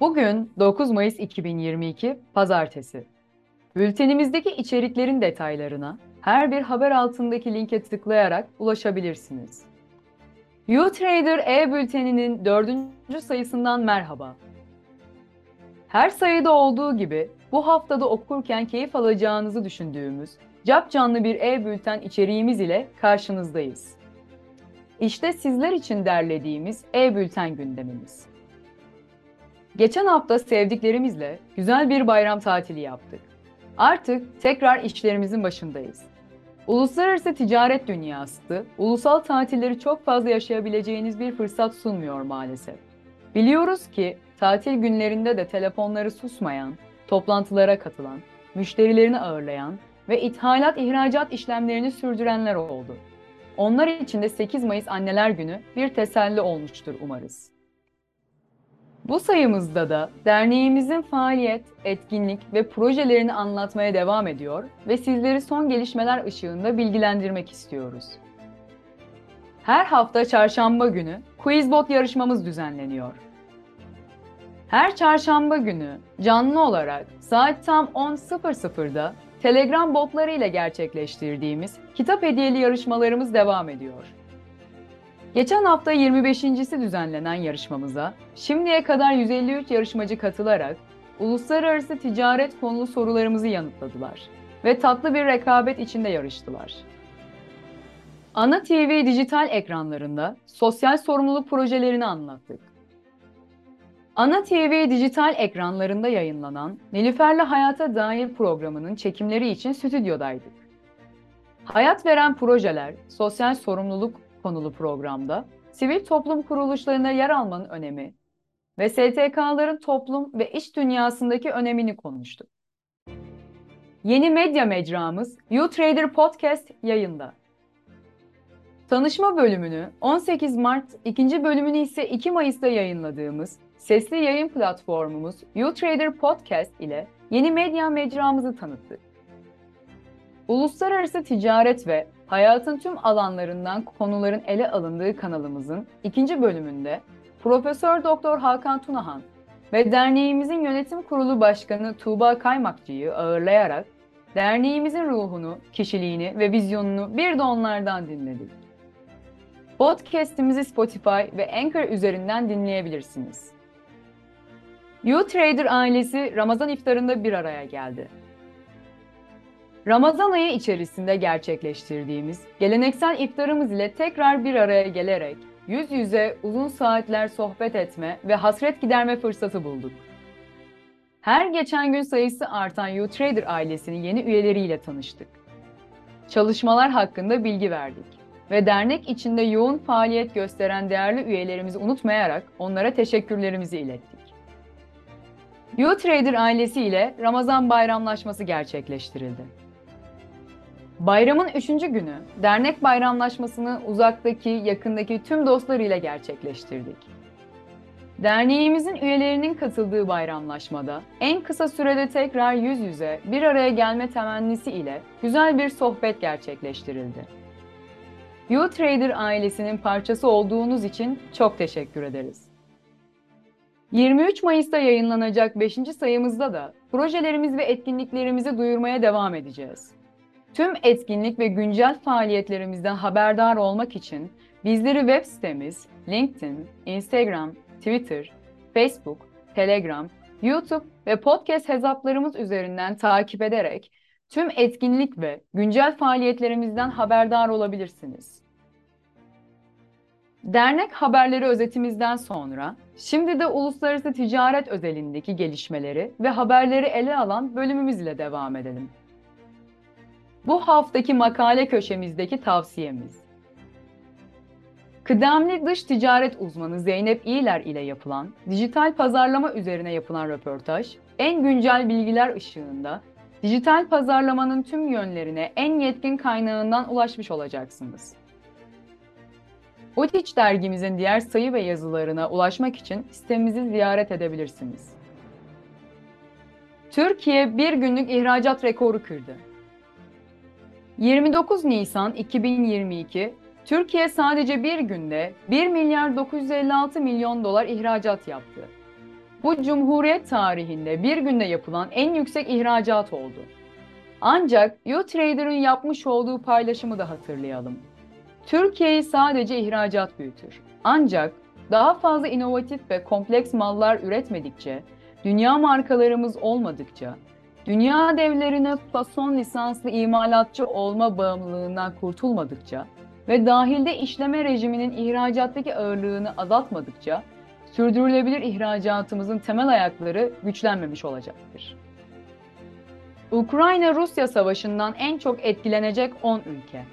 Bugün 9 Mayıs 2022 Pazartesi. Bültenimizdeki içeriklerin detaylarına her bir haber altındaki linke tıklayarak ulaşabilirsiniz. YouTrader e-bülteninin dördüncü sayısından merhaba. Her sayıda olduğu gibi bu haftada okurken keyif alacağınızı düşündüğümüz cap canlı bir e-bülten içeriğimiz ile karşınızdayız. İşte sizler için derlediğimiz e-bülten gündemimiz. Geçen hafta sevdiklerimizle güzel bir bayram tatili yaptık. Artık tekrar işlerimizin başındayız. Uluslararası ticaret dünyası, ulusal tatilleri çok fazla yaşayabileceğiniz bir fırsat sunmuyor maalesef. Biliyoruz ki tatil günlerinde de telefonları susmayan, toplantılara katılan, müşterilerini ağırlayan ve ithalat ihracat işlemlerini sürdürenler oldu. Onlar için de 8 Mayıs Anneler Günü bir teselli olmuştur umarız. Bu sayımızda da derneğimizin faaliyet, etkinlik ve projelerini anlatmaya devam ediyor ve sizleri son gelişmeler ışığında bilgilendirmek istiyoruz. Her hafta çarşamba günü Quizbot yarışmamız düzenleniyor. Her çarşamba günü canlı olarak saat tam 10.00'da Telegram botları ile gerçekleştirdiğimiz kitap hediyeli yarışmalarımız devam ediyor. Geçen hafta 25.si düzenlenen yarışmamıza şimdiye kadar 153 yarışmacı katılarak uluslararası ticaret konulu sorularımızı yanıtladılar ve tatlı bir rekabet içinde yarıştılar. Ana TV dijital ekranlarında sosyal sorumluluk projelerini anlattık. Ana TV dijital ekranlarında yayınlanan Nilüfer'le Hayata Dair programının çekimleri için stüdyodaydık. Hayat veren projeler, sosyal sorumluluk konulu programda sivil toplum kuruluşlarına yer almanın önemi ve STK'ların toplum ve iş dünyasındaki önemini konuştuk. Yeni medya mecramız YouTrader Podcast yayında. Tanışma bölümünü 18 Mart, ikinci bölümünü ise 2 Mayıs'ta yayınladığımız sesli yayın platformumuz YouTrader Podcast ile yeni medya mecramızı tanıttık. Uluslararası ticaret ve hayatın tüm alanlarından konuların ele alındığı kanalımızın ikinci bölümünde Profesör Doktor Hakan Tunahan ve derneğimizin yönetim kurulu başkanı Tuğba Kaymakçı'yı ağırlayarak derneğimizin ruhunu, kişiliğini ve vizyonunu bir de onlardan dinledik. Podcast'imizi Spotify ve Anchor üzerinden dinleyebilirsiniz. YouTrader ailesi Ramazan iftarında bir araya geldi. Ramazan ayı içerisinde gerçekleştirdiğimiz geleneksel iftarımız ile tekrar bir araya gelerek yüz yüze uzun saatler sohbet etme ve hasret giderme fırsatı bulduk. Her geçen gün sayısı artan YouTrader ailesinin yeni üyeleriyle tanıştık. Çalışmalar hakkında bilgi verdik ve dernek içinde yoğun faaliyet gösteren değerli üyelerimizi unutmayarak onlara teşekkürlerimizi ilettik. YouTrader ailesi ile Ramazan bayramlaşması gerçekleştirildi. Bayramın üçüncü günü dernek bayramlaşmasını uzaktaki, yakındaki tüm dostlarıyla gerçekleştirdik. Derneğimizin üyelerinin katıldığı bayramlaşmada en kısa sürede tekrar yüz yüze bir araya gelme temennisi ile güzel bir sohbet gerçekleştirildi. YouTrader ailesinin parçası olduğunuz için çok teşekkür ederiz. 23 Mayıs'ta yayınlanacak 5. sayımızda da projelerimiz ve etkinliklerimizi duyurmaya devam edeceğiz. Tüm etkinlik ve güncel faaliyetlerimizden haberdar olmak için bizleri web sitemiz, LinkedIn, Instagram, Twitter, Facebook, Telegram, YouTube ve podcast hesaplarımız üzerinden takip ederek tüm etkinlik ve güncel faaliyetlerimizden haberdar olabilirsiniz. Dernek haberleri özetimizden sonra şimdi de uluslararası ticaret özelindeki gelişmeleri ve haberleri ele alan bölümümüz ile devam edelim. Bu haftaki makale köşemizdeki tavsiyemiz. Kıdemli dış ticaret uzmanı Zeynep İyiler ile yapılan dijital pazarlama üzerine yapılan röportaj, en güncel bilgiler ışığında dijital pazarlamanın tüm yönlerine en yetkin kaynağından ulaşmış olacaksınız. Otiç dergimizin diğer sayı ve yazılarına ulaşmak için sitemizi ziyaret edebilirsiniz. Türkiye bir günlük ihracat rekoru kırdı. 29 Nisan 2022 Türkiye sadece bir günde 1 milyar 956 milyon dolar ihracat yaptı. bu Cumhuriyet tarihinde bir günde yapılan en yüksek ihracat oldu. Ancak U-Trader'ın yapmış olduğu paylaşımı da hatırlayalım. Türkiye'yi sadece ihracat büyütür. Ancak daha fazla inovatif ve kompleks mallar üretmedikçe, dünya markalarımız olmadıkça, dünya devlerine fason lisanslı imalatçı olma bağımlılığından kurtulmadıkça ve dahilde işleme rejiminin ihracattaki ağırlığını azaltmadıkça sürdürülebilir ihracatımızın temel ayakları güçlenmemiş olacaktır. Ukrayna-Rusya savaşından en çok etkilenecek 10 ülke.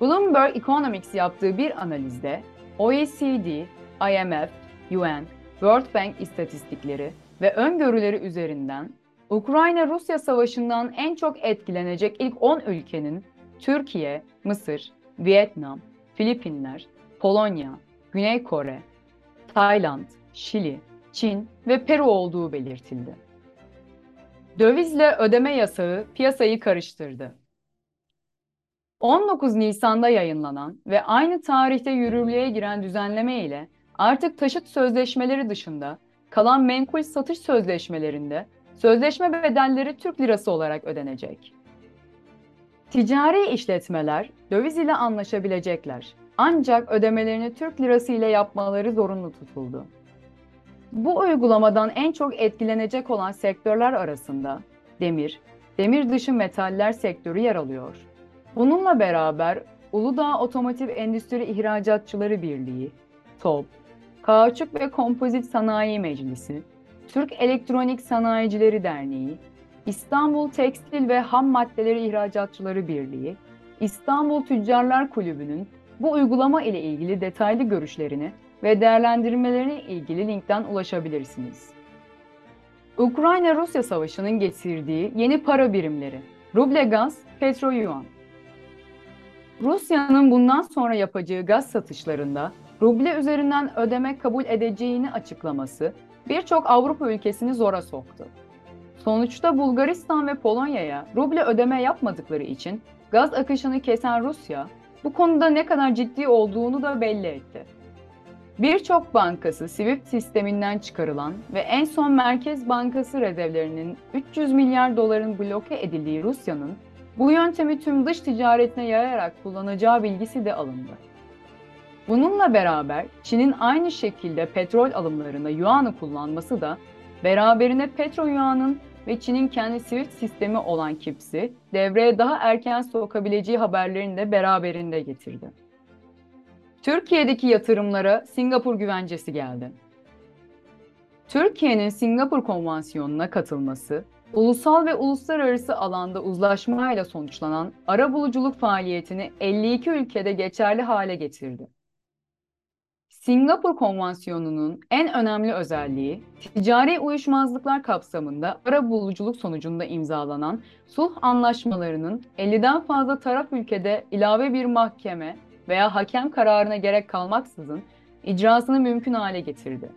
Bloomberg Economics yaptığı bir analizde OECD, IMF, UN, World Bank istatistikleri ve öngörüleri üzerinden Ukrayna-Rusya savaşından en çok etkilenecek ilk 10 ülkenin Türkiye, Mısır, Vietnam, Filipinler, Polonya, Güney Kore, Tayland, Şili, Çin ve Peru olduğu belirtildi. Dövizle ödeme yasağı piyasayı karıştırdı. 19 Nisan'da yayınlanan ve aynı tarihte yürürlüğe giren düzenleme ile artık taşıt sözleşmeleri dışında kalan menkul satış sözleşmelerinde sözleşme bedelleri Türk lirası olarak ödenecek. Ticari işletmeler döviz ile anlaşabilecekler. Ancak ödemelerini Türk lirası ile yapmaları zorunlu tutuldu. Bu uygulamadan en çok etkilenecek olan sektörler arasında demir, demir dışı metaller sektörü yer alıyor. Bununla beraber Uludağ Otomotiv Endüstri İhracatçıları Birliği, TOP, Kauçuk ve Kompozit Sanayi Meclisi, Türk Elektronik Sanayicileri Derneği, İstanbul Tekstil ve Ham Maddeleri İhracatçıları Birliği, İstanbul Tüccarlar Kulübü'nün bu uygulama ile ilgili detaylı görüşlerini ve değerlendirmelerine ilgili linkten ulaşabilirsiniz. Ukrayna-Rusya Savaşı'nın getirdiği yeni para birimleri, ruble gaz, petro yuan. Rusya'nın bundan sonra yapacağı gaz satışlarında ruble üzerinden ödeme kabul edeceğini açıklaması birçok Avrupa ülkesini zora soktu. Sonuçta Bulgaristan ve Polonya'ya ruble ödeme yapmadıkları için gaz akışını kesen Rusya, bu konuda ne kadar ciddi olduğunu da belli etti. Birçok bankası SWIFT sisteminden çıkarılan ve en son Merkez Bankası rezervlerinin 300 milyar doların bloke edildiği Rusya'nın bu yöntemi tüm dış ticaretine yayarak kullanacağı bilgisi de alındı. Bununla beraber Çin'in aynı şekilde petrol alımlarında yuanı kullanması da beraberine petro yuanın ve Çin'in kendi SWIFT sistemi olan KIPS'i devreye daha erken sokabileceği haberlerini de beraberinde getirdi. Türkiye'deki yatırımlara Singapur güvencesi geldi. Türkiye'nin Singapur Konvansiyonu'na katılması, ulusal ve uluslararası alanda uzlaşmayla sonuçlanan arabuluculuk faaliyetini 52 ülkede geçerli hale getirdi. Singapur Konvansiyonu'nun en önemli özelliği, ticari uyuşmazlıklar kapsamında ara buluculuk sonucunda imzalanan sulh anlaşmalarının 50'den fazla taraf ülkede ilave bir mahkeme veya hakem kararına gerek kalmaksızın icrasını mümkün hale getirdi.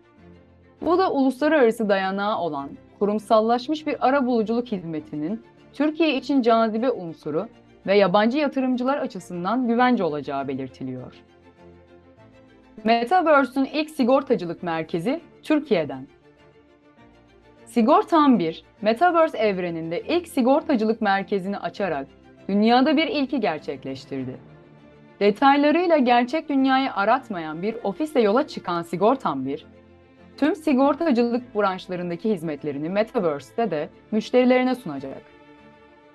Bu da uluslararası dayanağı olan kurumsallaşmış bir ara buluculuk hizmetinin Türkiye için cazibe unsuru ve yabancı yatırımcılar açısından güvence olacağı belirtiliyor. Metaverse'ün ilk sigortacılık merkezi Türkiye'den. Sigortam 1, Metaverse evreninde ilk sigortacılık merkezini açarak dünyada bir ilki gerçekleştirdi. Detaylarıyla gerçek dünyayı aratmayan bir ofisle yola çıkan Sigortam 1, tüm sigortacılık branşlarındaki hizmetlerini Metaverse'de de müşterilerine sunacak.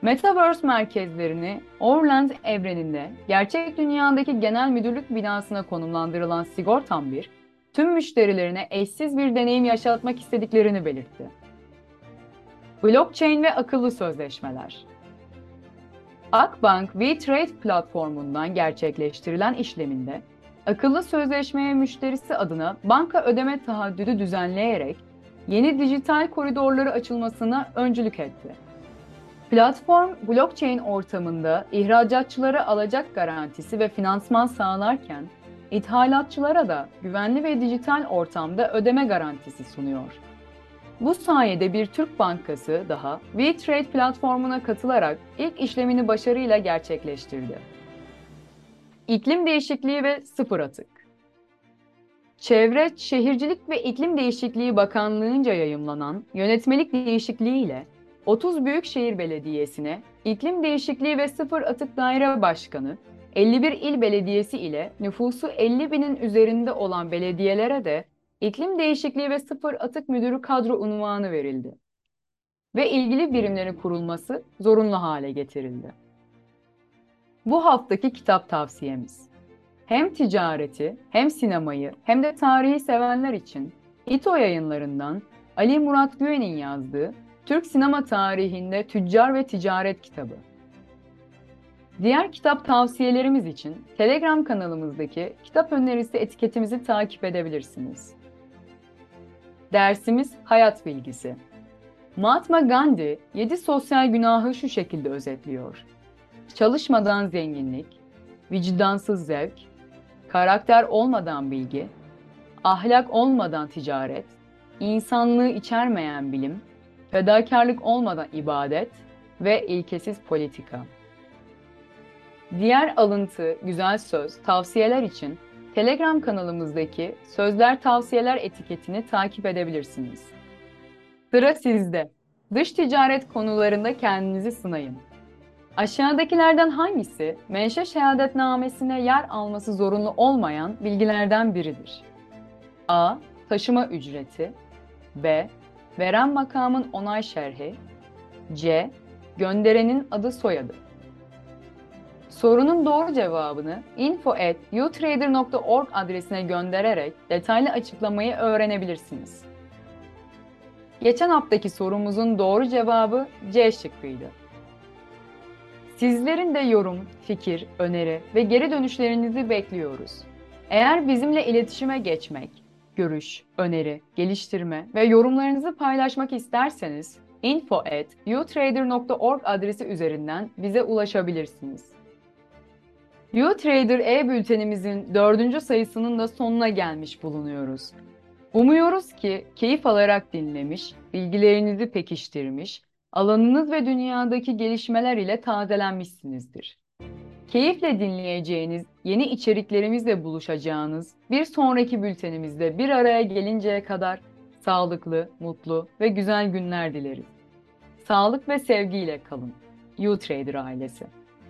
Metaverse merkezlerini Orland evreninde gerçek dünyadaki genel müdürlük binasına konumlandırılan Sigortam 1, tüm müşterilerine eşsiz bir deneyim yaşatmak istediklerini belirtti. Blockchain ve akıllı sözleşmeler Akbank V-Trade platformundan gerçekleştirilen işleminde akıllı sözleşmeye müşterisi adına banka ödeme tahaddüdü düzenleyerek yeni dijital koridorları açılmasına öncülük etti. Platform, blockchain ortamında ihracatçılara alacak garantisi ve finansman sağlarken, ithalatçılara da güvenli ve dijital ortamda ödeme garantisi sunuyor. Bu sayede bir Türk bankası daha V-Trade platformuna katılarak ilk işlemini başarıyla gerçekleştirdi. İklim değişikliği ve sıfır atık Çevre, Şehircilik ve İklim Değişikliği Bakanlığı'nca yayımlanan yönetmelik değişikliğiyle 30 Büyükşehir Belediyesi'ne İklim Değişikliği ve Sıfır Atık Daire Başkanı, 51 il belediyesi ile nüfusu 50 binin üzerinde olan belediyelere de İklim Değişikliği ve Sıfır Atık Müdürü kadro unvanı verildi ve ilgili birimlerin kurulması zorunlu hale getirildi. Bu haftaki kitap tavsiyemiz. Hem ticareti, hem sinemayı, hem de tarihi sevenler için İTO yayınlarından Ali Murat Güven'in yazdığı Türk sinema tarihinde tüccar ve ticaret kitabı. Diğer kitap tavsiyelerimiz için Telegram kanalımızdaki kitap önerisi etiketimizi takip edebilirsiniz. Dersimiz Hayat Bilgisi. Mahatma Gandhi 7 sosyal günahı şu şekilde özetliyor. Çalışmadan zenginlik, vicdansız zevk, karakter olmadan bilgi, ahlak olmadan ticaret, insanlığı içermeyen bilim, fedakarlık olmadan ibadet ve ilkesiz politika. Diğer alıntı, güzel söz, tavsiyeler için Telegram kanalımızdaki Sözler Tavsiyeler etiketini takip edebilirsiniz. Sıra sizde. Dış ticaret konularında kendinizi sınayın. Aşağıdakilerden hangisi menşe şehadetnamesine yer alması zorunlu olmayan bilgilerden biridir? A. Taşıma ücreti B. Veren makamın onay şerhi C. Gönderenin adı soyadı Sorunun doğru cevabını info@utrader.org adresine göndererek detaylı açıklamayı öğrenebilirsiniz. Geçen haftaki sorumuzun doğru cevabı C şıkkıydı. Sizlerin de yorum, fikir, öneri ve geri dönüşlerinizi bekliyoruz. Eğer bizimle iletişime geçmek, görüş, öneri, geliştirme ve yorumlarınızı paylaşmak isterseniz info@utrader.org adresi üzerinden bize ulaşabilirsiniz. UTrader e-bültenimizin dördüncü sayısının da sonuna gelmiş bulunuyoruz. Umuyoruz ki keyif alarak dinlemiş, bilgilerinizi pekiştirmiş, alanınız ve dünyadaki gelişmeler ile tazelenmişsinizdir. Keyifle dinleyeceğiniz, yeni içeriklerimizle buluşacağınız bir sonraki bültenimizde bir araya gelinceye kadar sağlıklı, mutlu ve güzel günler dileriz. Sağlık ve sevgiyle kalın. UTrader ailesi.